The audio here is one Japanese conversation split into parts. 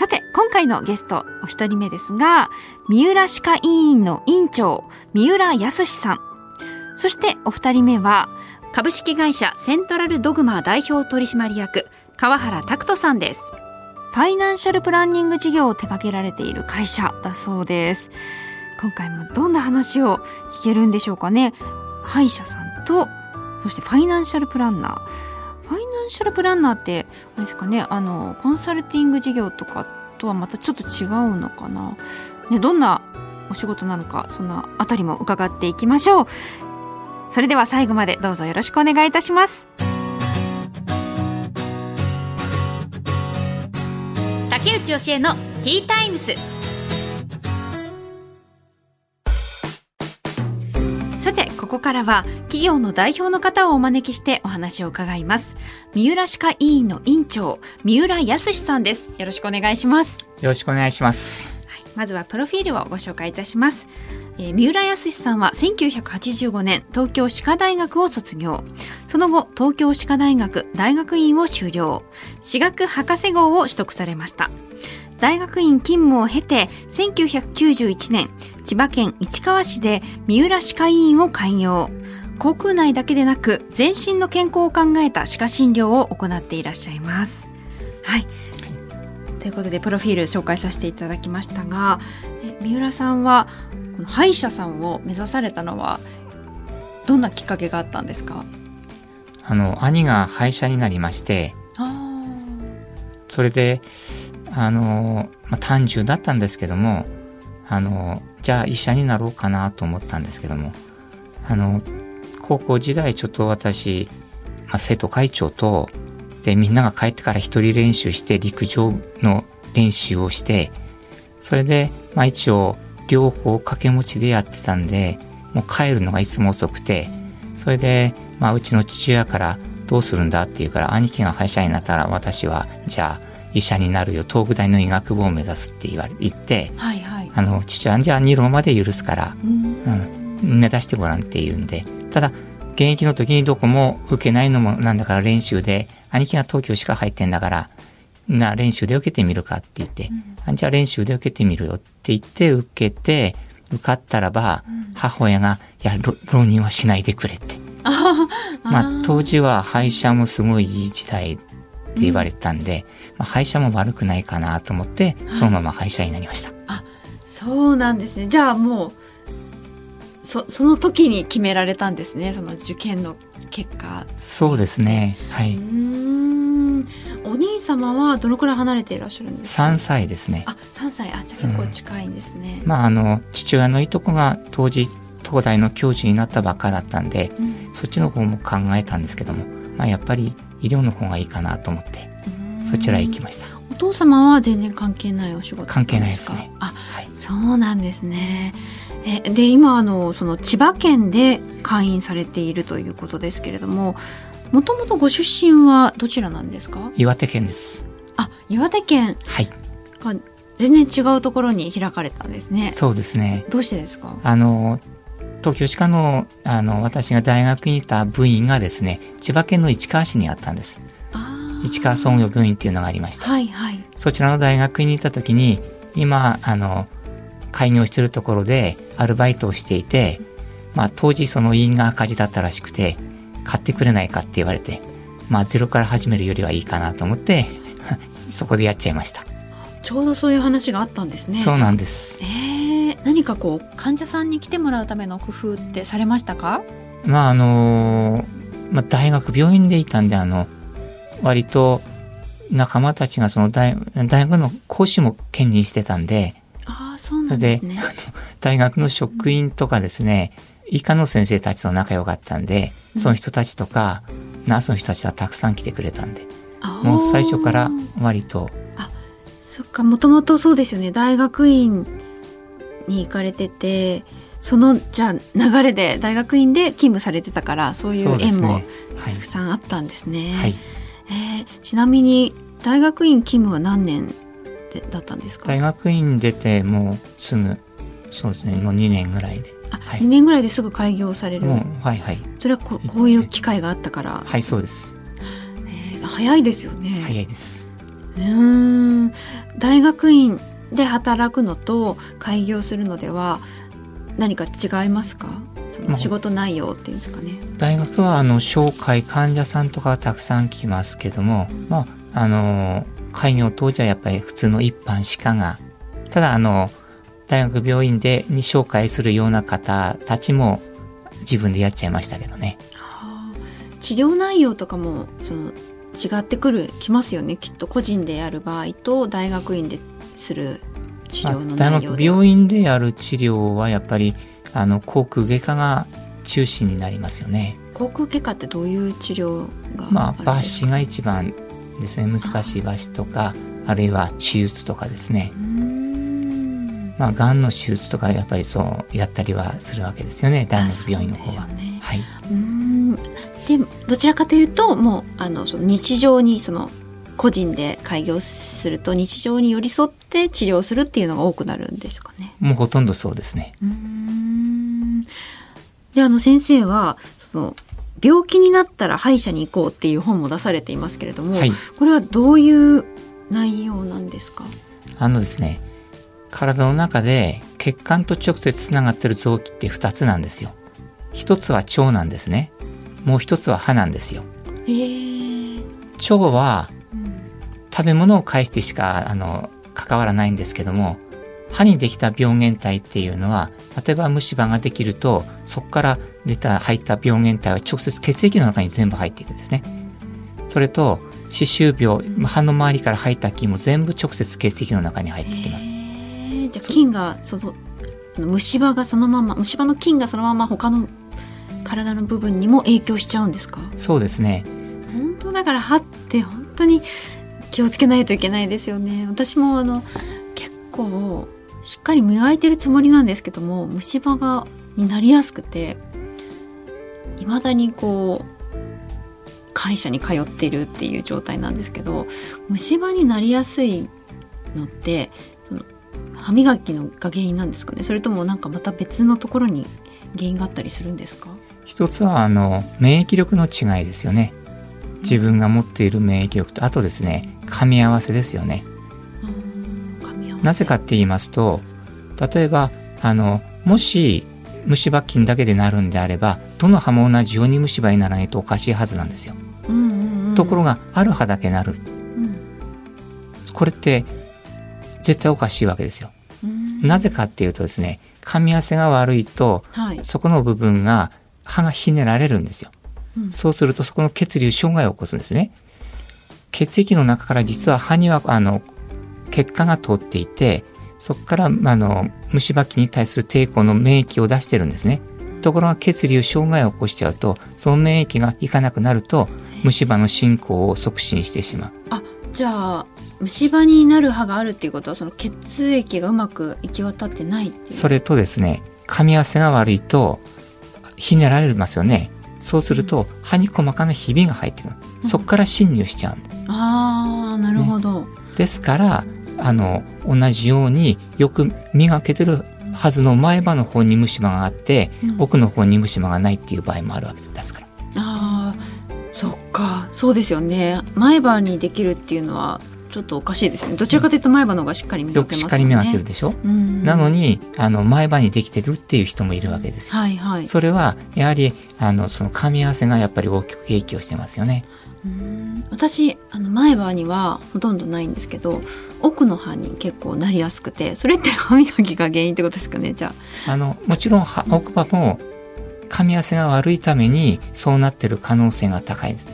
さて今回のゲストお一人目ですが三浦歯科医院の院長三浦康さん。そしてお二人目は株式会社セントラルドグマ代表取締役川原拓人さんです。ファイナンシャルプランニング事業を手掛けられている会社だそうです。今回もどんな話を聞けるんでしょうかね。歯医者さんとそしてファイナンシャルプランナー。ファイナンシャルプランナーってあれですかねあのコンサルティング事業とかとはまたちょっと違うのかな、ね、どんなお仕事なのかそのあたりも伺っていきましょう。それでは最後までどうぞよろしくお願いいたします。竹内義恵のティータイムス。ここからは企業の代表の方をお招きしてお話を伺います。三浦歯科医院の院長三浦康さんです。よろしくお願いします。よろしくお願いします。はい、まずはプロフィールをご紹介いたします、えー、三浦康さんは1985年東京歯科大学を卒業。その後東京歯科大学大学院を修了。歯学博士号を取得されました。大学院勤務を経て1991年千葉県市川市で三浦歯科医院を開業。口腔内だけでなく全身の健康を考えた歯科診療を行っていらっしゃいます。はい。ということでプロフィール紹介させていただきましたが三浦さんはこの歯医者さんを目指されたのはどんなきっかけがあったんですか？あの兄が歯医者になりましてそれであの、まあ、単純だったんですけどもあのじゃあ医者になろうかなと思ったんですけども。あの高校時代ちょっと私、まあ、生徒会長とでみんなが帰ってから一人練習して陸上の練習をしてそれで、まあ、一応両方掛け持ちでやってたんでもう帰るのがいつも遅くてそれで、まあ、うちの父親からどうするんだって言うから兄貴が歯医者になったら私はじゃあ医者になるよ東北大の医学部を目指すって言われ言って、はいはい、あの父親じゃあ2浪まで許すから、うん、うん、目指してごらんって言うんで。ただ現役の時にどこも受けないのもなんだから練習で兄貴が東京しか入ってんだからな練習で受けてみるかって言って、うん、じゃあ練習で受けてみるよって言って受けて受かったらば、うん、母親が「いや浪人はしないでくれ」って。まあ当時は歯医者もすごいいい時代って言われたんで、うん、まあ、歯医者も悪くないかなと思ってそのまま歯医者になりました。あそうなんですね。じゃあもうそその時に決められたんですね。その受験の結果。そうですね。はい。お兄様はどのくらい離れていらっしゃるんですか？3歳ですね。あ3歳。あじゃあ結構近いんですね、うん、まああの父親のいとこが当時東大の教授になったばっかだったんで、うん、そっちの方も考えたんですけども、まあ、やっぱり医療の方がいいかなと思ってそちらへ行きました。お父様は全然関係ないお仕事関係ないですね。あ、はい、そうなんですね。えで今あのその千葉県で会員されているということですけれどももともとご出身はどちらなんですか？岩手県です。あ岩手県。はい。全然違うところに開かれたんですね。そうですね。どうしてですか？あの東京歯科のあの私が大学にいた部員がですね千葉県の市川市にあったんです市川総合病院っていうのがありました、はいはい、そちらの大学にいた時に今あの開業してるところでアルバイトをしていて、まあ、当時その院が赤字だったらしくて買ってくれないかって言われて、まあ、ゼロから始めるよりはいいかなと思って そこでやっちゃいました。ちょうどそういう話があったんですね。そうなんです。えー、何かこう患者さんに来てもらうための工夫ってされましたか？まああのまあ、大学病院でいたんであの割と仲間たちがその大大学の講師も兼任してたんであそうなんですね。大学の職員とかですね、医科の先生たちと仲良かったんで、その人たちとか、ナースの人たちはたくさん来てくれたんで、もう最初から割と。あ、そっか、もともとそうですよね。大学院に行かれてて、そのじゃあ流れで大学院で勤務されてたからそういう縁もたくさんあったんですね。はい、えー、ちなみに大学院勤務は何年でだったんですか？大学院出てもうすぐそうですねもう2年ぐらいで。あ、はい、2年ぐらいですぐ開業される。はいはい。それはここういう機会があったから。はいそうです。えー、早いですよね。早いです。うん大学院で働くのと開業するのでは何か違いますか？その仕事内容っていうんですかね。大学はあの紹介患者さんとかたくさん来ますけども、まあ、あの開業当時はやっぱり普通の一般歯科が。ただあの大学病院でに紹介するような方たちも自分でやっちゃいましたけどね。はあ、治療内容とかもその違ってくるきますよね。きっと個人でやる場合と大学院でする治療の大学病院でやる治療はやっぱりあの口腔外科が中心になりますよね。口腔外科ってどういう治療がまあ抜歯が一番ですね。難しい抜歯とかあるいは手術とかですね。まあ、がんの手術とかやっぱりそうやったりはするわけですよね。大学病院の方は。ね、はい、うん。でどちらかというともうあのその日常にその個人で開業すると日常に寄り添って治療するっていうのが多くなるんですかね。もうほとんどそうですね。であの先生はその病気になったら歯医者に行こうっていう本も出されていますけれども、はい、これはどういう内容なんですか？あのですね体の中で血管と直接つながってる臓器って2つなんですよ。一つは腸なんですね。もう一つは歯なんですよ。腸は食べ物を介してしかあの関わらないんですけども歯にできた病原体っていうのは例えば虫歯ができるとそこから出た入った病原体は直接血液の中に全部入っていくんですね。それと歯周病歯の周りから入った菌も全部直接血液の中に入ってきます。じゃあ菌がその虫歯がそのまま虫歯の菌がそのまま他の体の部分にも影響しちゃうんですか？そうですね本当だから歯って本当に気をつけないといけないですよね。私もあの結構しっかり磨いてるつもりなんですけども虫歯がになりやすくていまだにこう会社に通っているっていう状態なんですけど虫歯になりやすいのってその歯磨きのが原因なんですかね。それともなんかまた別のところに原因があったりするんですか？一つはあの免疫力の違いですよね。自分が持っている免疫力とあとですね噛み合わせですよね。なぜかって言いますと例えばあのもし虫歯菌だけでなるんであればどの歯も同じように虫歯にならないとおかしいはずなんですよ。ところがある歯だけなる、うん、これって絶対おかしいわけですよ。なぜかっていうとですね噛み合わせが悪いと、はい、そこの部分が歯がひねられるんですよ。うん、そうするとそこの血流障害を起こすんですね。血液の中から実は歯にはあの血管が通っていてそこからあの虫歯菌に対する抵抗の免疫を出してるんですね。ところが血流障害を起こしちゃうとその免疫がいかなくなると虫歯の進行を促進してしまう。あじゃあ虫歯になる歯があるっていうことはその血液がうまく行き渡ってないそれとですね噛み合わせが悪いとひねられますよね。そうすると歯に細かなひびが入ってくる。そこから侵入しちゃうんああなるほど、ね、ですからあの同じようによく磨けてるはずの前歯の方に虫歯があって、うん、奥の方に虫歯がないっていう場合もあるわけです。から。あそっか。そうですよね。前歯にできるっていうのはちょっとおかしいですね。どちらかというと前歯の方がしっかり磨けますね。よくしっかり磨けるでしょ、うん、なのにあの前歯にできてるっていう人もいるわけですよ、はいはい、それはやはりあのその噛み合わせがやっぱり大きく影響してますよね私あの前歯にはほとんどないんですけど奥の歯に結構なりやすくてそれって歯磨きが原因ってことですかねじゃあ。あのもちろん奥歯も噛み合わせが悪いためにそうなってる可能性が高いです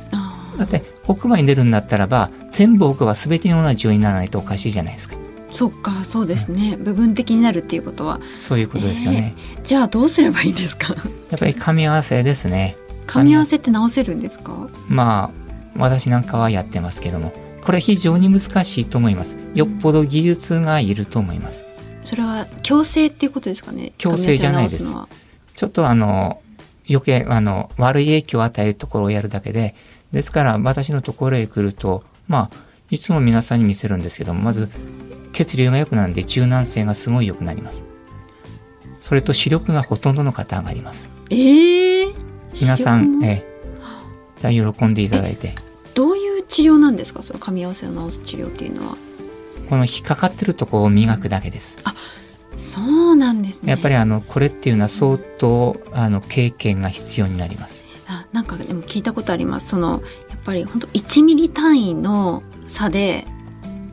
だって奥歯に出るんだったらば全部奥歯全てに同じようにならないとおかしいじゃないですか。そっかそうですね、うん、部分的になるっていうことは。そういうことですよね、えー、じゃあどうすればいいんですか？やっぱり噛み合わせですね。噛み合わせって直せるんですか？まあ私なんかはやってますけどもこれ非常に難しいと思います。よっぽど技術がいると思います。それは強制っていうことですかね？強制じゃないです。ちょっとあの余計あの悪い影響を与えるところをやるだけでですから私のところへ来るとまあいつも皆さんに見せるんですけどもまず血流が良くなるんで柔軟性がすごい良くなります。それと視力がほとんどの方上がります。ええー、皆さんええ喜んでいただいて。どういう治療なんですか？その噛み合わせを治す治療っていうのは。この引っかかってるところを磨くだけです。あそうなんですね。やっぱりあのこれっていうのは相当あの経験が必要になります。あなんかでも聞いたことあります。そのやっぱり本当1ミリ単位の差で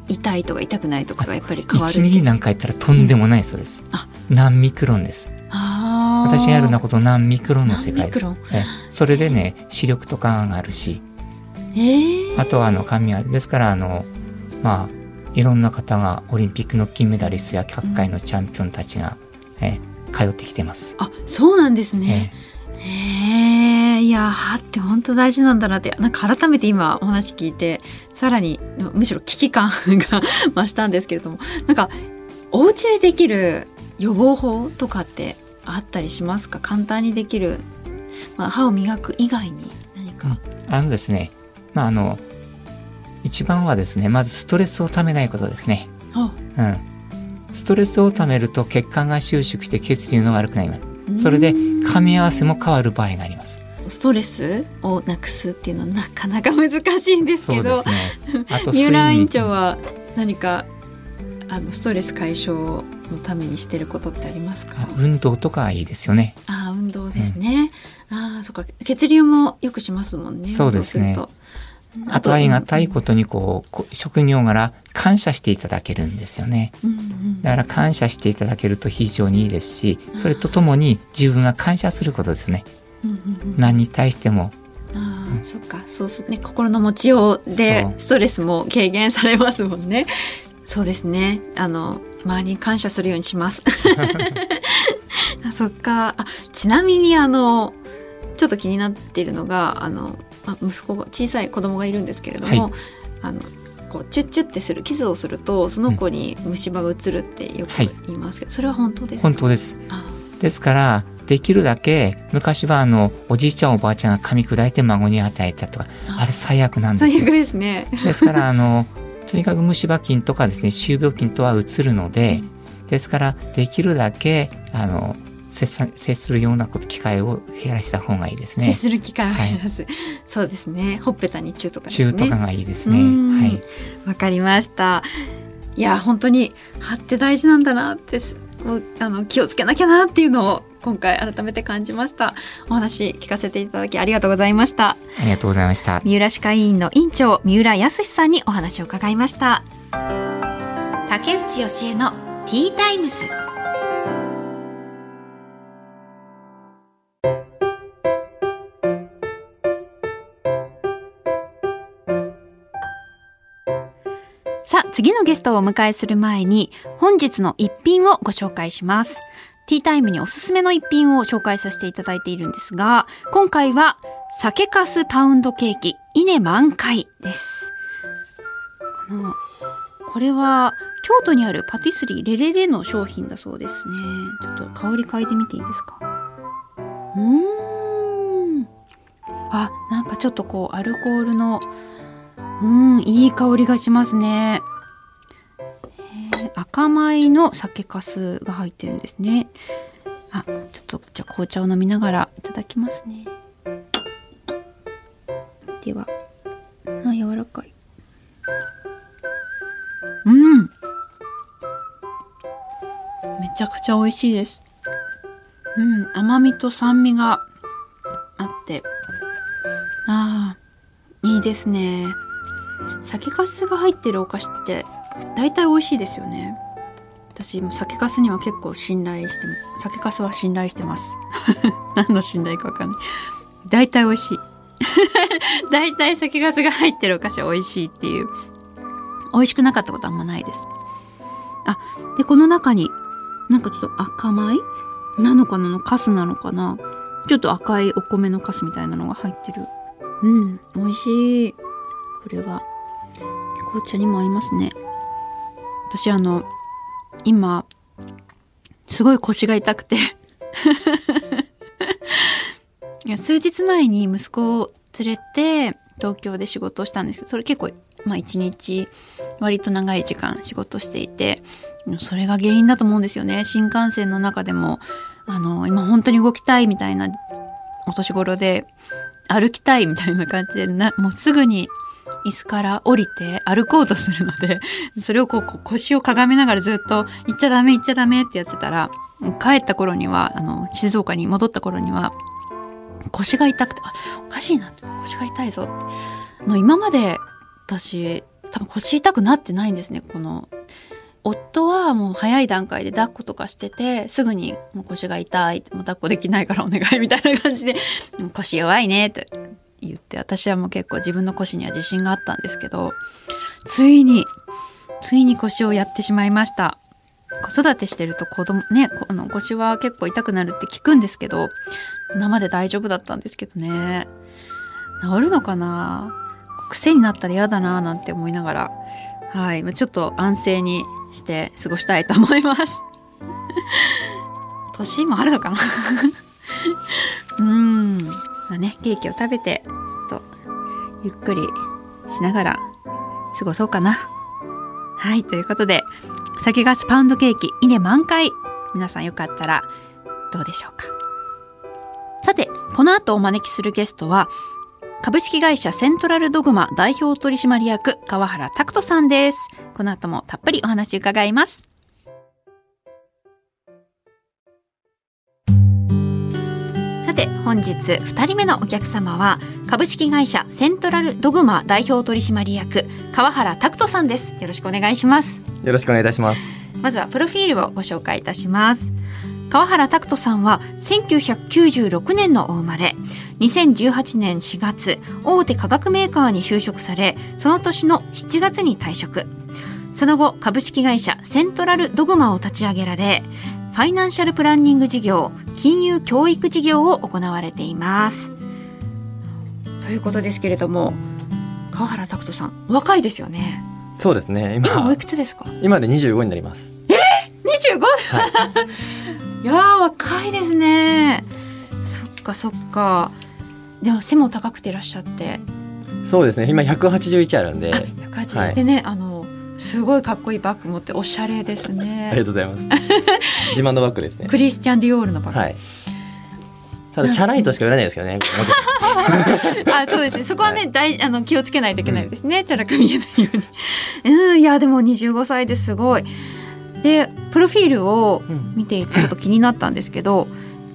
痛いとか痛くないとかがやっぱり変わる1ミリなんか言ったらとんでもないそうです、うん、何ミクロンです。私がやるなこと何ミクロンの世界でそれでね視力とかがあるし、えー、あとはあの神はですからあのまあいろんな方がオリンピックの金メダリストや各界のチャンピオンたちが、うん、え通ってきてます。あそうなんですね。へえいや歯って本当大事なんだなって。なんか改めて今お話聞いてさらにむしろ危機感が増したんですけれども。なんかお家でできる予防法とかってあったりしますか？簡単にできる、まあ、歯を磨く以外に何か、うん、あのですねまああの一番はですねまずストレスをためないことですね。うん、ストレスをためると血管が収縮して血流が悪くなります。それで噛み合わせも変わる場合があります。ストレスをなくすっていうのはなかなか難しいんですけど、そうですね。あと三浦院長は何かあのストレス解消のためにしてることってありますか？運動とかいいですよね。あ、運動ですね。うん、あ、そっか。血流もよくしますもんね。そうですね。あとありがたいことにこう職業柄感謝していただけるんですよね、だから感謝していただけると非常にいいですしそれとともに自分が感謝することですね、何に対しても。あうん、そっか。そうすね心の持ちようでストレスも軽減されますもんね。そうですね。あの周りに感謝するようにします。あそっか。あちなみにあのちょっと気になっているのがあのまあ、息子が小さい子供がいるんですけれども、はい、あのこうチュッチュってする傷をするとその子に虫歯がうつるってよく言いますけど、うんはい、それは本当ですか？本当です。ですからできるだけ昔はあのおじいちゃんおばあちゃんが噛み砕いて孫に与えたとかあ。れ最悪なんですよ。最悪ですね。ですからあのとにかく虫歯菌とかですね歯周病菌とはうつるので、うん、ですからできるだけあの接接するようなこと機会を減らした方がいいですね。接する機会を減らす、はい、そうですね。ほっぺたにチューとか、ね、チューとかがいいですね。はい。わかりました。いや本当に歯って大事なんだなってもうあの気をつけなきゃなっていうのを今回改めて感じましたお話聞かせていただきありがとうございましたありがとうございました三浦歯科医院の院長三浦康さんにお話を伺いました竹内義恵のティータイムス次のゲストをお迎えする前に本日の一品をご紹介します。ティータイムにおすすめの一品を紹介させていただいているんですが、今回は酒粕パウンドケーキ稲満開です。このこれは京都にあるパティスリーレレレの商品だそうですね。ちょっと香り嗅いでみていいですか？うーん。あ、なんかちょっとこうアルコールのうん、いい香りがしますね。赤米の酒粕が入ってるんですね。あちょっとじゃあ紅茶を飲みながらいただきますね。ではあ柔らかい。うん。めちゃくちゃ美味しいです。うん甘みと酸味があって。ああいいですね。酒粕が入ってるお菓子って大体美味しいですよね。私も酒粕には結構信頼して酒粕は信頼してます。何の信頼か分かんない。大体美味しい。大体酒粕が入ってるお菓子は美味しいっていう。美味しくなかったことあんまないです。あでこの中になんかちょっと赤米？なのかなのカスなのかな？ちょっと赤いお米のカスみたいなのが入ってる。うん美味しい。これは紅茶にも合いますね。私あの今すごい腰が痛くて。いや数日前に息子を連れて東京で仕事をしたんですけどそれ結構まあ一日割と長い時間仕事していてそれが原因だと思うんですよね。新幹線の中でもあの今本当に動きたいみたいなお年頃で歩きたいみたいな感じでなもうすぐに椅子から降りて歩こうとするので それをこう腰をかがめながらずっと「行っちゃダメ行っちゃダメ」ってやってたら帰った頃にはあの静岡に戻った頃には腰が痛くてあおかしいなって腰が痛いぞって。の今まで私多分腰痛くなってないんですねこの夫はもう早い段階で抱っことかしててすぐにもう腰が痛いもう抱っこできないからお願いみたいな感じで腰弱いねって言って私はもう結構自分の腰には自信があったんですけどついについに腰をやってしまいました。子育てしてると子供ねあの腰は結構痛くなるって聞くんですけど今まで大丈夫だったんですけどね。治るのかな？癖になったら嫌だななんて思いながらはい。ちょっと安静にして過ごしたいと思います。年もあるのかな？うん。まあねケーキを食べてちょっとゆっくりしながら過ごそうかな。はいということで酒ガスパウンドケーキ稲満開。皆さんよかったらどうでしょうか？さてこの後お招きするゲストは株式会社セントラルドグマ代表取締役川原拓人さんです。この後もたっぷりお話伺います。さて本日2人目のお客様は株式会社セントラルドグマ代表取締役川原拓人さんです。よろしくお願いします。よろしくお願いいたします。まずはプロフィールをご紹介いたします。川原拓人さんは1996年のお生まれ2018年4月大手化学メーカーに就職されその年の7月に退職その後株式会社セントラルドグマを立ち上げられファイナンシャルプランニング事業金融教育事業を行われています。ということですけれども川原拓人さん若いですよね。そうですね。今おいくつですか？今で25になります。え？ー、25? はい。いや若いですね。そっかそっか。でも背も高くていらっしゃって。そうですね。今181あるんで。180、はい、でねあのすごいかっこいいバッグ持っておしゃれですね。ありがとうございます。自慢のバッグですね。クリスチャン・ディオールのバッグ、はい、ただチャラいとしか売れないですけどね あそうですね。そこはね、はい、大あの気をつけないといけないですね、うん、チャラく見えないように。うんいやでも25歳ですごい。でプロフィールを見ていてちょっと気になったんですけど、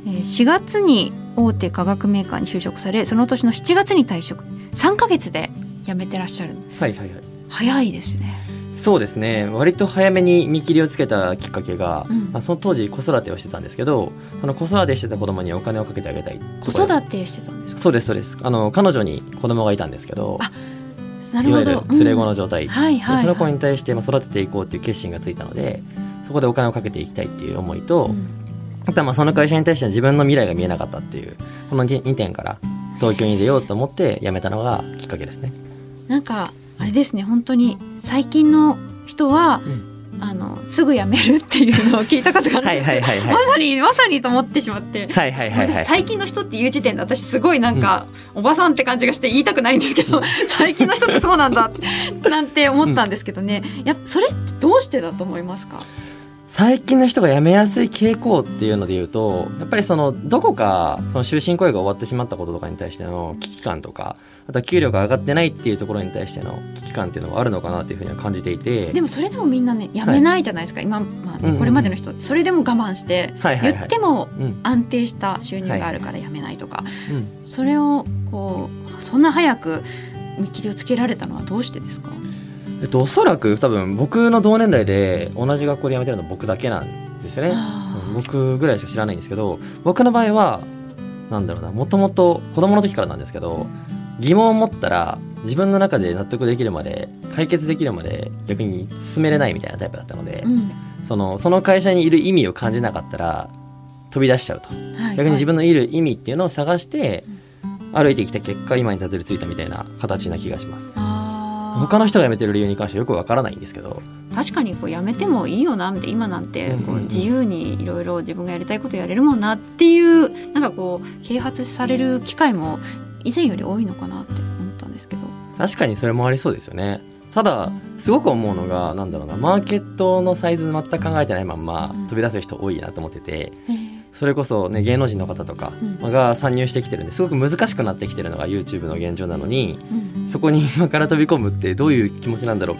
うん、4月に大手化学メーカーに就職されその年の7月に退職。3か月で辞めてらっしゃる、はいはいはい、早いですねそうですね。割と早めに見切りをつけたきっかけが、うん、まあ、その当時子育てをしてたんですけどその子育てしてた子供にお金をかけてあげたい。子育てしてたんですか？そうですそうです。あの彼女に子供がいたんですけどなるほど。いわゆる連れ子の状態、うんはいはいはい、その子に対してまあ育てていこうっていう決心がついたのでそこでお金をかけていきたいっていう思いと、うん、あとはまあその会社に対しては自分の未来が見えなかったっていうこの2点から東京に出ようと思って辞めたのがきっかけですね。なんかあれですね本当に最近の人は、うん。あのすぐ辞めるっていうのを聞いたことがあるんですけどまさにまさにと思ってしまって、はいはいはいはい、最近の人っていう時点で私すごいなんか、うん、おばさんって感じがして言いたくないんですけど、最近の人ってそうなんだなんて思ったんですけどね、やそれってどうしてだと思いますか？最近の人が辞めやすい傾向っていうので言うとやっぱりそのどこかその終身雇用が終わってしまったこととかに対しての危機感とかあとは給料が上がってないっていうところに対しての危機感っていうのがあるのかなというふうには感じていて。でもそれでもみんなね辞めないじゃないですか、はい、今、まあね、これまでの人。ってそれでも我慢して、言っても安定した収入があるから辞めないとか、それをこうそんな早く見切りをつけられたのはどうしてですか？えっと、おそらく多分僕の同年代で同じ学校で辞めてるのは僕だけなんですよね、うん、僕ぐらいしか知らないんですけど僕の場合はなんだろうなもともと子供の時からなんですけど疑問を持ったら自分の中で納得できるまで解決できるまで逆に進めれないみたいなタイプだったので、うん、そのその会社にいる意味を感じなかったら飛び出しちゃうと、はい、逆に自分のいる意味っていうのを探して歩いてきた結果今にたどり着いたみたいな形な気がします。は他の人が辞めてる理由に関してよくわからないんですけど。確かにこう辞めてもいいよなって今なんてこう自由にいろいろ自分がやりたいことやれるもんなっていうなんかこう啓発される機会も以前より多いのかなって思ったんですけど。確かにそれもありそうですよね。ただすごく思うのがなんだろうなマーケットのサイズ全く考えてないまんま飛び出す人多いなと思ってて、それこそ、ね、芸能人の方とかが参入してきてるんですごく難しくなってきてるのが YouTube の現状なのに、そこに 今から飛び込むってどういう気持ちなんだろう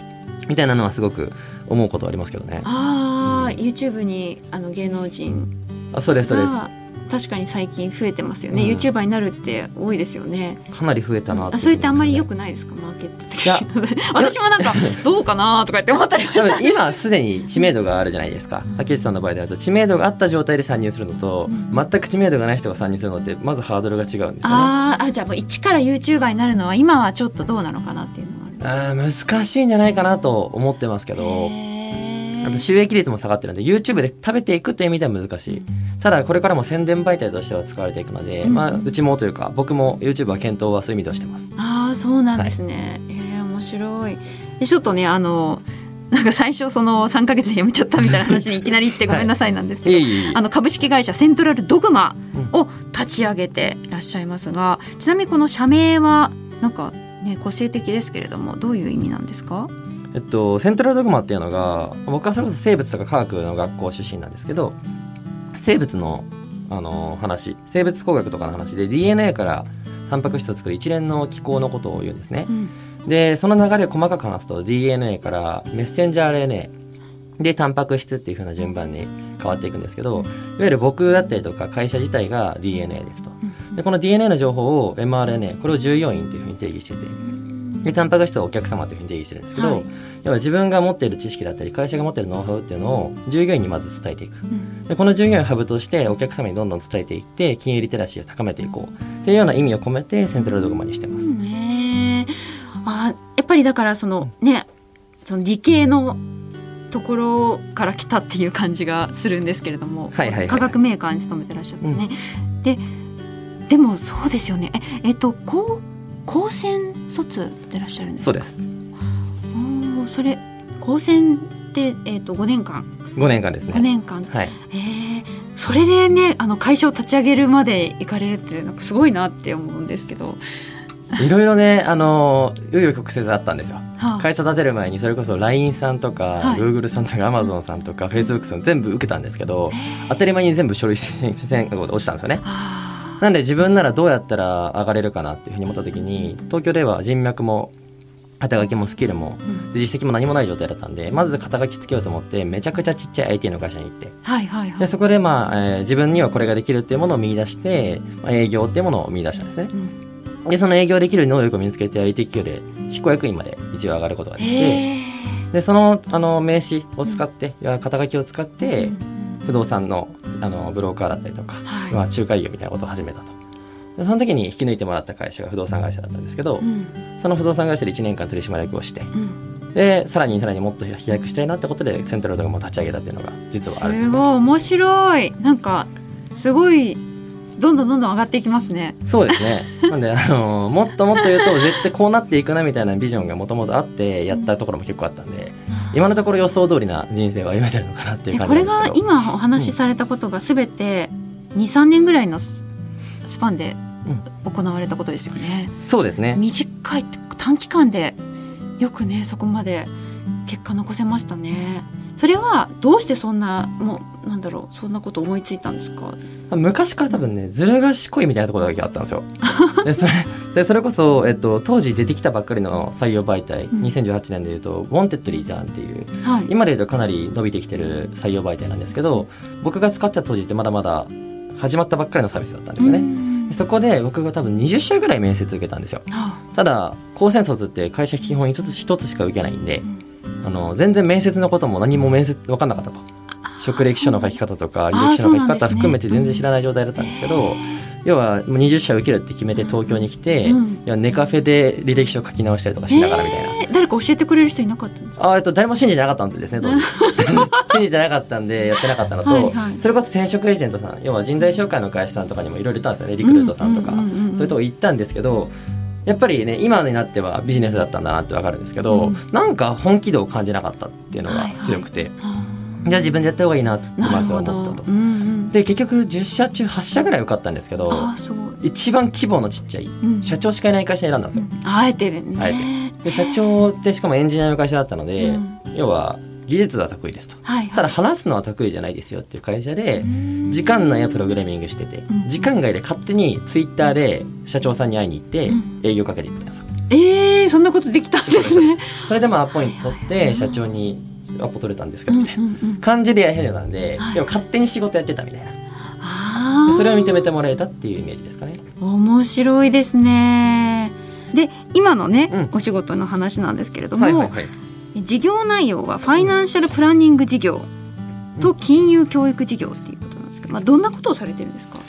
みたいなのはすごく思うことはありますけどね。ああ、うん、YouTube にあの芸能人あそうですそうです確かに最近増えてますよね、うん、YouTuber になるって多いですよね。かなり増えたな、ね、あそれってあんまり良くないですか？マーケット的に私もなんかどうかなとかって思ったりました。今すでに知名度があるじゃないですか。竹内さんの場合であると知名度があった状態で参入するのと、うん、全く知名度がない人が参入するのってまずハードルが違うんですよね。ああじゃあもう一から YouTuber になるのは今はちょっとどうなのかなっていうのはあ難しいんじゃないかなと思ってますけどあと収益率も下がってるので YouTube で食べていくっていう意味では難しい。ただこれからも宣伝媒体としては使われていくので、うん、まあ、うちもというか僕も YouTube は検討はそういう意味ではしてます。ああそうなんですね、はい、えー、面白い。でちょっとねあのなんか最初その3か月で辞めちゃったみたいな話にいきなり言って ごめんなさいなんですけど、はい、あの株式会社セントラルドグマを立ち上げていらっしゃいますが、ちなみにこの社名はなんかね個性的ですけれどもどういう意味なんですか？えっと、セントラルドグマっていうのが僕はそれこそ生物とか科学の学校出身なんですけど生物のあの話生物工学とかの話で DNA からタンパク質を作る一連の機構のことを言うんですね。うん、でその流れを細かく話すと DNA からメッセンジャー RNA でタンパク質っていう風な順番に変わっていくんですけどいわゆる僕だったりとか会社自体が DNA ですと。でこの DNA の情報を mRNA これを重要因というふうに定義しててでタンパク質はお客様というふうに定義してるんですけど、はい、要は自分が持っている知識だったり会社が持っているノウハウっていうのを従業員にまず伝えていく、うん、でこの従業員をハブとしてお客様にどんどん伝えていって金融リテラシーを高めていこう。っていうような意味を込めてセントラルドグマにしてます。うん、へあやっぱりだからそのねその理系のところから来たっていう感じがするんですけれども、はいはいはい、化学メーカーに勤めてらっしゃってね。うん、ででもそうですよね。ええっと高高専卒でらっしゃるんですそうです。おそれ高専ってえっ、ー、と5年間？5年間ですね。5年間？はい。えー、それでねあの会社を立ち上げるまで行かれるってなんかすごいなって思うんですけど。いろいろねあの紆余曲折あったんですよ、はあ、会社建てる前にそれこそ LINE さんとか、はい、Google さんとか Amazon さんとか Facebook さん全部受けたんですけど当たり前に全部書類選考で落ちたんですよね。はあなんで自分ならどうやったら上がれるかなっていうふうに思った時に東京では人脈も肩書きもスキルも、実績も何もない状態だったんでまず肩書きつけようと思ってめちゃくちゃちっちゃい IT の会社に行って、はいはいはい、でそこで、まあえー、自分にはこれができるっていうものを見出して、まあ、営業っていうものを見出したんですね。うん、でその営業できる能力を身につけて IT 企業で執行役員まで一応上がることができてでそのあの名刺を使って、うん、肩書きを使って、うん不動産のあのブローカーだったりとか、はい、まあ、仲介業みたいなことを始めたと。でその時に引き抜いてもらった会社が不動産会社だったんですけど、うん、その不動産会社で1年間取締役をして、うん、でさらにさらにもっと飛躍したいなってことでセントラルドがも立ち上げたっていうのが実はあるんです、ね、すごい面白い。なんかすごいどんどんどんどん上がっていきますね。そうですね。なんであのもっともっと言うと絶対こうなっていくなみたいなビジョンがもともとあってやったところも結構あったんで、今のところ予想通りな人生を歩めてるのかなっていう感じこれが今お話しされたことがすべて2、3年ぐらいのスパンで行われたことですよね。うん、そうですね短い短期間でよくねそこまで結果残せましたね。それはどうしてそんなもうなんだろうそんなこと思いついたんですか？昔から多分ねずる賢いみたいなところだけあったんですよ。でそれでそれこそ、えっと、当時出てきたばっかりの採用媒体、うん、2018年でいうと「ウォンテッドリーダー」っていう、はい、今でいうとかなり伸びてきてる採用媒体なんですけど僕が使ってた当時ってまだまだ始まったばっかりのサービスだったんですよね。そこで僕が多分20社ぐらい面接受けたんですよ。ただ高専卒って会社基本5つ1つしか受けないんで、あの全然面接のことも何も面接分かんなかったと。職歴書の書き方とか履歴書の書き方含めて全然知らない状態だったんですけど、要は20社受けるって決めて東京に来て、うん、いやネカフェで履歴書書き直したりとかしながらみたいな、えー、誰か教えてくれる人いなかったんですか？あと誰も信じてなかったんでですね 信じてなかったんでやってなかったのと、はいはい、それこそ転職エージェントさん要は人材紹介の会社さんとかにもいろいろいたんですよねリクルートさんとか、そういうとこ行ったんですけどやっぱりね今になってはビジネスだったんだなってわかるんですけど、うん、なんか本気度を感じなかったっていうのが強くて、はいはい、じゃあ自分でやった方がいいなってまずは思ったと。うんうん、で結局10社中8社ぐらい受かったんですけど一番規模のちっちゃい、社長しかいない会社選んだんですよ。あえてね。あえてで社長ってしかもエンジニアの会社だったので、要は技術は得意ですと、はいはい、ただ話すのは得意じゃないですよっていう会社で時間内はプログラミングしてて時間外で勝手にツイッターで社長さんに会いに行って営業かけていったんですよ。えー、そんなことできたんですね。それでもアポイント取って社長にアポ取れたんですけどみたいな感じでやり始めたんで、でも勝手に仕事やってたみたいな。それを認めてもらえたっていうイメージですかね。面白いですね。で今のね、うん、お仕事の話なんですけれども、はいはいはい、事業内容はファイナンシャルプランニング事業と金融教育事業っていうことなんですけど、まあ、どんなことをされてるんですか？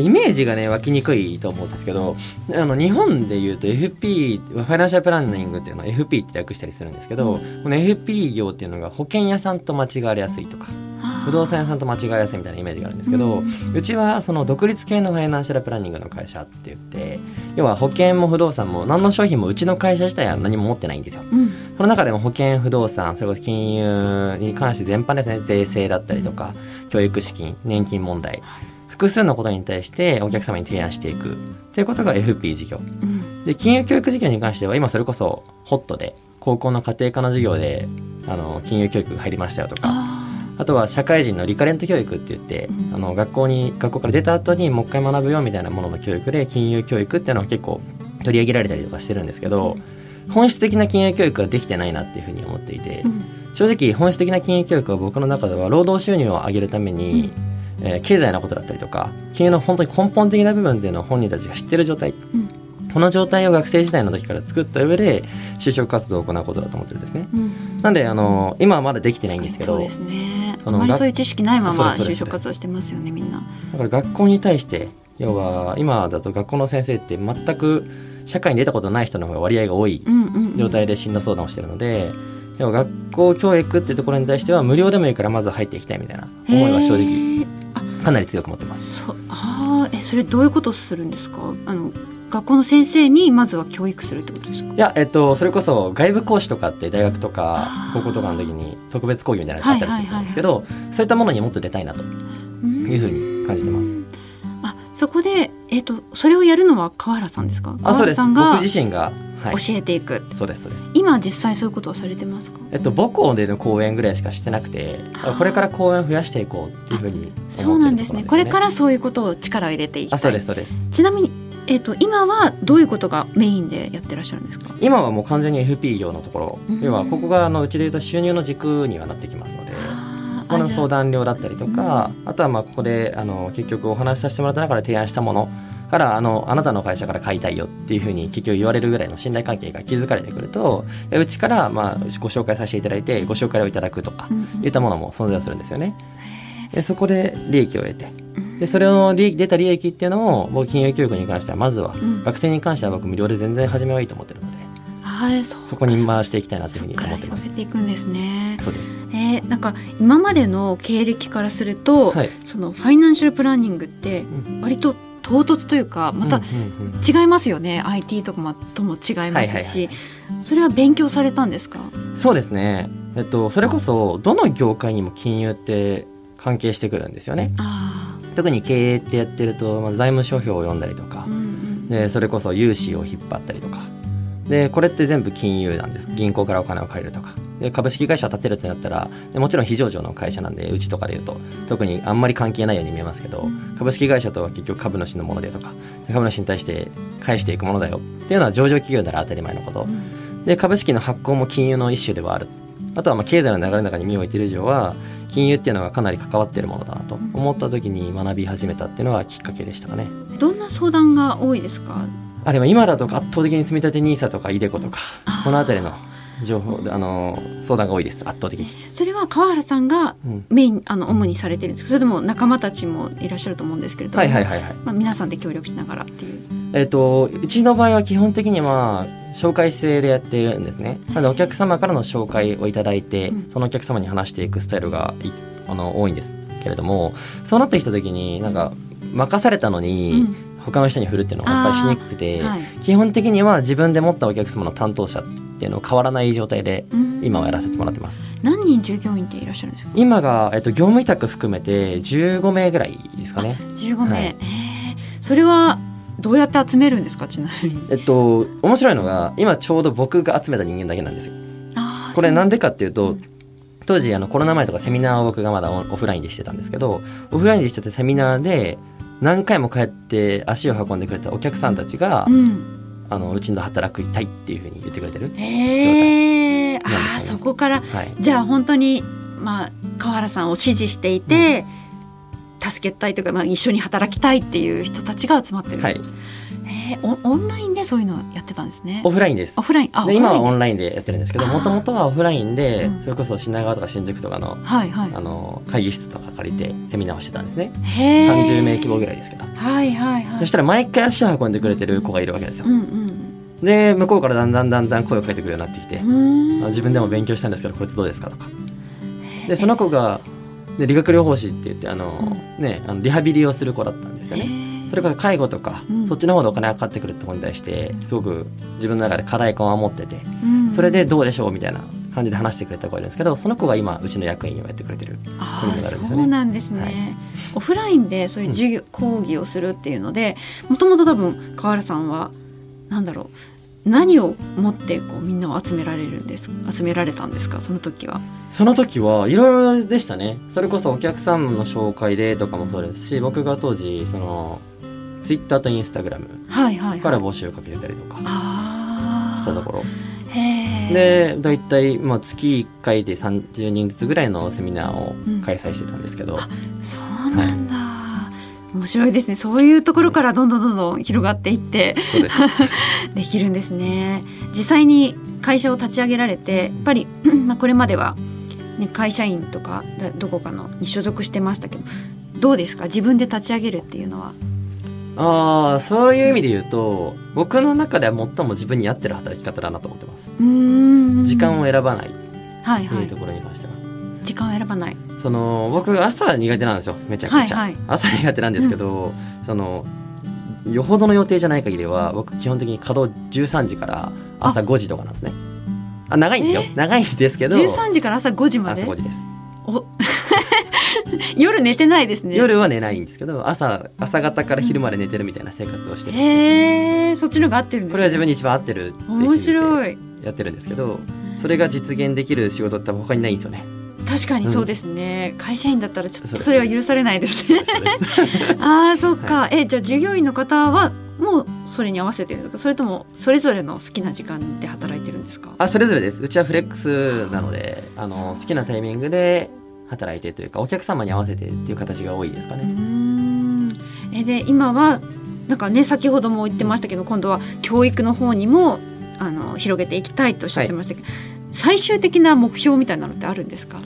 イメージがね湧きにくいと思うんですけどあの日本でいうと FP ファイナンシャルプランニングっていうのは FP って略したりするんですけど、うん、この FP 業っていうのが保険屋さんと間違われやすいとか不動産屋さんと間違われやすいみたいなイメージがあるんですけど、うちはその独立系のファイナンシャルプランニングの会社って言って要は保険も不動産も何の商品もうちの会社自体は何も持ってないんですよ。うん、その中でも保険不動産それこそ金融に関して全般ですね税制だったりとか教育資金年金問題複数のことに対してお客様に提案していく。っていうことが FP 事業、うん、で金融教育事業に関しては今それこそホットで高校の家庭科の授業であの金融教育が入りましたよとか。あとは社会人のリカレント教育って言って、うん、あの学校に学校から出た後にもう一回学ぶよみたいなものの教育で金融教育っていうのは結構取り上げられたりとかしてるんですけど、うん、本質的な金融教育ができてないなっていうふうに思っていて、うん、正直本質的な金融教育は僕の中では労働収入を上げるために、えー、経済のことだったりとか金融の本当に根本的な部分っていうのを本人たちが知ってる状態、この状態を学生時代の時から作った上で就職活動を行うことだと思ってるんですね。うん、なんであの今はまだできてないんですけど、そうですね。あまりそういう知識ないまま就職活動してますよねみんな。だから学校に対して要は今だと学校の先生って全く社会に出たことない人の方が割合が多い状態で進路相談をしてるので。要は学校教育っていうところに対しては無料でもいいからまず入っていきたいみたいな思いは正直かなり強く持ってます。そあえそれどういうことするんですか？あの学校の先生にまずは教育するってことですか？いや、えっと、それこそ外部講師とかって大学とか高校とかの時に特別講義みたいなのがあったりするんですけど、そういったものにもっと出たいなというふうに感じてます。あそこで、えーと、それをやるのは川原さんですか？あそうです。僕自身が教えていく、そうですそうです。今実際そういうことはされてますか？えっと母校での講演ぐらいしかしてなくてこれから講演を増やしていこうっていうふうに、ね、そうなんですね。これからそういうことを力を入れていきたい。あそうですそうです。ちなみにえーと、今はどういうことがメインでやってらっしゃるんですか？今はもう完全に FP 業のところ、うん、要はここがあのうちでいうと収入の軸にはなってきますのでこの相談料だったりとか、うん、あとはまあここであの結局お話しさせてもらった中で提案したものからあのあなたの会社から買いたいよっていうふうに結局言われるぐらいの信頼関係が築かれてくるとうちからまあご紹介させていただいてご紹介をいただくとかいったものも存在するんですよね。でそこで利益を得てでそれの利出た利益っていうのを僕金融教育に関してはまずは、うん、学生に関しては僕無料で全然始めはいいと思ってるので。はい、そそこに回していきたいなというふうに思ってます。ていくんですね。そうです。えー、なんか今までの経歴からすると、はい、そのファイナンシャルプランニングって割と唐突というかまた違いますよね、うんうんうん、IT とかもとも違いますし、はいはいはい、それは勉強されたんですか？そうですね、えっと、それこそどの業界にも金融って関係してくるんですよね。特に経営ってやってると、まあ、財務諸表を読んだりとか、うんうん、でそれこそ融資を引っ張ったりとか。でこれって全部金融なんです。銀行からお金を借りるとかで株式会社立てるってなったらでもちろん非上場の会社なんでうちとかでいうと特にあんまり関係ないように見えますけど、うん、株式会社とは結局株主のものでとか株主に対して返していくものだよっていうのは上場企業なら当たり前のこと、うん、で株式の発行も金融の一種ではある。あとはまあ経済の流れの中に身を置いている以上は金融っていうのがかなり関わっているものだなと思った時に学び始めたっていうのはきっかけでしたかね。どんな相談が多いですか？あでも今だと圧倒的に積み立て NISA とか iDeCo とかこの辺りの情報あの相談が多いです圧倒的に。それは川原さんがメイン、うん、あの主にされてるんですそれでも仲間たちもいらっしゃると思うんですけれども、はいはいはいはい、まあ、皆さんで協力しながらっていう。えっ、ー、とうちの場合は基本的には紹介制でやっているんですね。なのでお客様からの紹介をいただいて、うん、そのお客様に話していくスタイルがあの多いんですけれどもそうなってきた時になんか任されたのに、うん。他の人に振るっていうのがやっぱりしにくくて、はい、基本的には自分で持ったお客様の担当者っていうのを変わらない状態で今はやらせてもらってます。何人従業員っていらっしゃるんですか？今が、えっと、業務委託含めて15名ぐらいですかね。15名、はい、えー、それはどうやって集めるんですか？ちなみに。えっと面白いのが今ちょうど僕が集めた人間だけなんですよ。これなんでかっていうと、うん。当時あのコロナ前とかセミナーを僕がまだオフラインでしてたんですけどオフラインでしてたセミナーで何回も帰って足を運んでくれたお客さんたちが、うん、あのうちの働きたいっていうふうに言ってくれてる状態へ、ね、あそこから、はい、じゃあ本当に、まあ、川原さんを支持していて、うん、助けたいというか、まあ、一緒に働きたいっていう人たちが集まってるんです。はいえー、オンラインでそういうのやってたんですね。オフラインです。オフライン。あ、で今はオンラインでやってるんですけど、もともとはオフラインで、それこそ品川とか新宿とかの、はいはい、あの会議室とか借りてセミナーをしてたんですね。三十名規模ぐらいですけど。はいはいはい。そしたら毎回足を運んでくれてる子がいるわけですよ。うんうんで向こうからだんだんだんだん声をかけてくるようになってきて自分でも勉強したんですけどこれってどうですかとかでその子がで理学療法士って言ってあの、ね、あのリハビリをする子だったんですよね。それから介護とか、うん、そっちの方でお金がかかってくるってことに対してすごく自分の中で課題感を持ってて、うん、それでどうでしょうみたいな感じで話してくれた子がいるんですけどその子が今うちの役員をやってくれてるああそうなんですね、はい、オフラインでそういう授業、うん、講義をするっていうのでもともと多分川原さんはなんだろう何を持ってこうみんなを集められるんです集められたんですか？その時は。その時はいろいろでしたね。それこそお客さんの紹介でとかもそうですし僕が当時そのツイッターとインスタグラムから募集をかけてたりとかしたところ。で大体、まあ、月1回で30人ずつぐらいのセミナーを開催してたんですけど、うん、そうなんだ、はい、面白いですね。そういうところからどんどんどんどん広がっていって、うん、で できるんですね。実際に会社を立ち上げられてやっぱり、まあ、これまでは、ね、会社員とかどこかのに所属してましたけどどうですか？自分で立ち上げるっていうのはああそういう意味で言うと僕の中では最も自分に合ってる働き方だなと思ってます。時間を選ばない。っていうところに関しては、はいはい、時間を選ばない。その僕朝苦手なんですよ。めちゃくちゃ、はいはい、朝苦手なんですけど、うん、そのよほどの予定じゃない限りは僕基本的に稼働13時から朝5時とかなんですね。あ長いんですよ、えー、長いんですけど。13時から朝5時まで？朝5時です。お 夜寝てないですね。夜は寝ないんですけど朝朝方から昼まで寝てるみたいな生活をしてるへえそっちのが合ってるんです、ね、これは自分に一番合ってる面白い。やってるんですけどそれが実現できる仕事って他にないんですよね。確かにそうですね、うん、会社員だったらちょっとそれは許されないですね。ああそっか、はい、えじゃあ従業員の方はもうそれに合わせてるそれともそれぞれの好きな時間で働いてるんですか？あそれぞれです。うちはフレックスなのであの好きなタイミングで働いてというかお客様に合わせてっていう形が多いですかね。えで今はなんかね先ほども言ってましたけど今度は教育の方にもあの広げていきたいとおっしゃってましたけど、はい、最終的な目標みたいなのってあるんですか？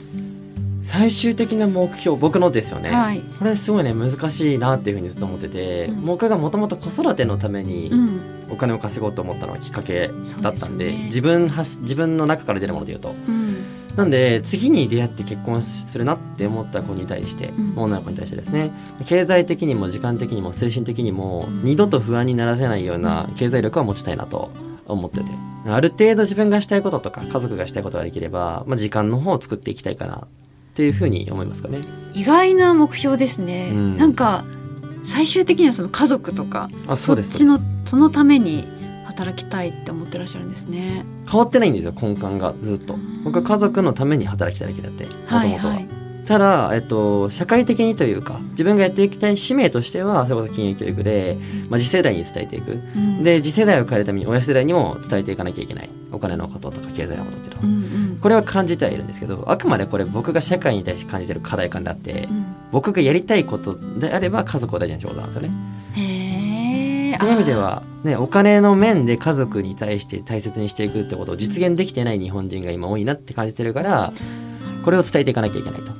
最終的な目標僕のですよね、はい、これすごいね難しいなっていうふうにずっと思ってて、うん、僕がもともと子育てのためにお金を稼ごうと思ったのがきっかけだったんでうんでね、自分は自分の中から出るもので言うと、うん、なんで次に出会って結婚するなって思った子に対して、うん、女の子に対してですね。経済的にも時間的にも精神的にも二度と不安にならせないような経済力は持ちたいなと思ってて。ある程度自分がしたいこととか家族がしたいことができれば、まあ、時間の方を作っていきたいかなっていうふうに思いますかね。意外な目標ですね、うん、なんか最終的にはその家族とかあそうです。そっちのそのために働きたいって思ってらっしゃるんですね。変わってないんですよ根幹がずっと。僕は家族のために働きたいだけだってもともとは。ただ、えっと、社会的にというか自分がやっていきたい使命としてはそれこそ金融教育で、まあ、次世代に伝えていく、うん、で次世代を変えるために親世代にも伝えていかなきゃいけない。お金のこととか経済のことっていうのは、うんうん、これは感じてはいるんですけどあくまでこれ僕が社会に対して感じてる課題感であって、うん、僕がやりたいことであれば家族を大事な仕事なんですよね。いう意味では、ね、お金の面で家族に対して大切にしていくってことを実現できてない日本人が今多いなって感じてるからこれを伝えていかなきゃいけないと。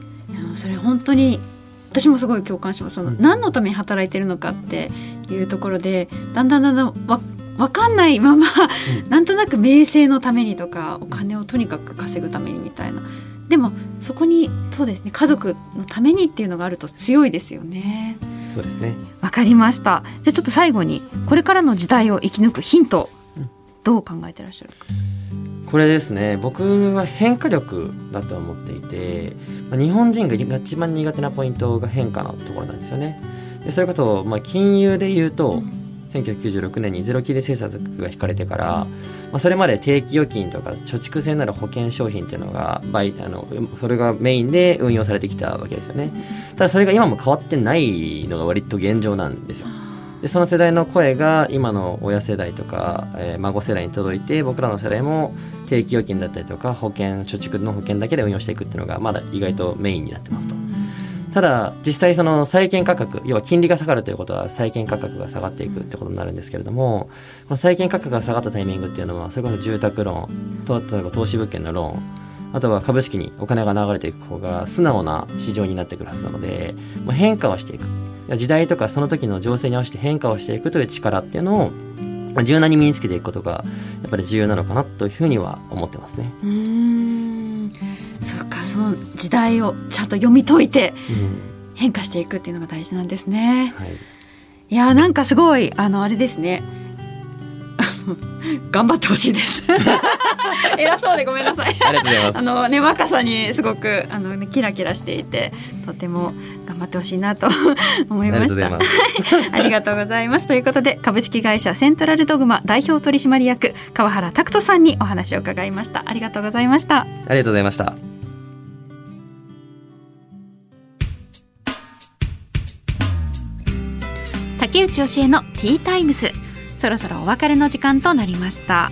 それ本当に私もすごい共感します。その、うん、何のために働いてるのかっていうところでだんだんだんだんわ分かんないまま、うん、なんとなく名声のためにとかお金をとにかく稼ぐためにみたいなでもそこにそうですね家族のためにっていうのがあると強いですよね。そうですね。わかりました。じゃあちょっと最後にこれからの時代を生き抜くヒント、どう考えてらっしゃるか。これですね。僕は変化力だと思っていて、まあ、日本人が一番苦手なポイントが変化のところなんですよね。でそれこそ、まあ、金融で言うと、うん1996年にゼロ金利政策が引かれてから、まあ、それまで定期預金とか貯蓄性なる保険商品っていうのが倍あのそれがメインで運用されてきたわけですよねただそれが今も変わってないのが割と現状なんですよでその世代の声が今の親世代とか、えー、孫世代に届いて僕らの世代も定期預金だったりとか保険貯蓄の保険だけで運用していくっていうのがまだ意外とメインになってますと。ただ実際その債券価格要は金利が下がるということは債券価格が下がっていくってことになるんですけれどもこの債券価格が下がったタイミングっていうのはそれこそ住宅ローンと例えば投資物件のローンあとは株式にお金が流れていく方が素直な市場になってくるはずなので、まあ、変化はしていく。時代とかその時の情勢に合わせて変化をしていくという力っていうのをまあ、柔軟に身につけていくことがやっぱり重要なのかなというふうには思ってますね。うんそうかその時代をちゃんと読み解いて変化していくっていうのが大事なんですね。はい、いやなんかすごいあのあれですね。頑張ってほしいです。偉そうでごめんなさい。ありがとうございます。あのね若さにすごくあのねキラキラしていてとても頑張ってほしいなと 思いました。ありがとうございます。ということで株式会社セントラルドグマ代表取締役川原拓人さんにお話を伺いました。ありがとうございました。ありがとうございました竹内教えのティータイムス。そろそろお別れの時間となりました。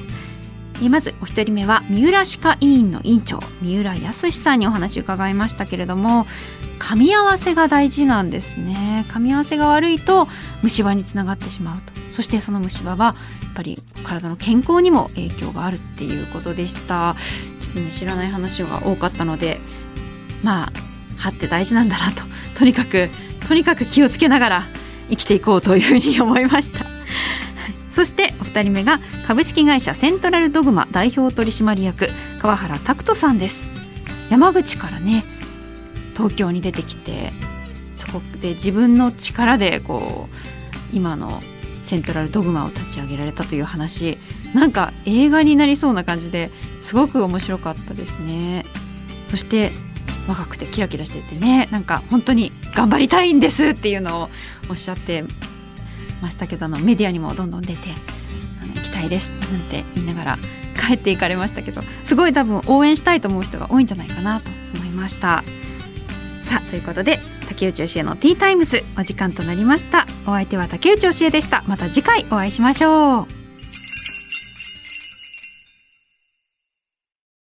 まずお一人目は三浦歯科医院の院長三浦康さんにお話伺いましたけれども噛み合わせが大事なんですね。噛み合わせが悪いと虫歯につながってしまうと。そしてその虫歯はやっぱり体の健康にも影響があるっていうことでした。ちょっとね知らない話が多かったのでまあ歯って大事なんだなと。とにかくとにかく気をつけながら生きていこうというふうに思いました。そしてお二人目が株式会社セントラルドグマ代表取締役川原拓人さんです。山口からね東京に出てきてそこで自分の力でこう今のセントラルドグマを立ち上げられたという話なんか映画になりそうな感じですごく面白かったですね。そして若くてキラキラしててねなんか本当に頑張りたいんですっていうのをおっしゃってましたけどのメディアにもどんどん出てあの行きたいですなんて言いながら帰っていかれましたけどすごい多分応援したいと思う人が多いんじゃないかなと思いました。さあということで竹内教えのティータイムズお時間となりました。お相手は竹内教えでした。また次回お会いしましょう。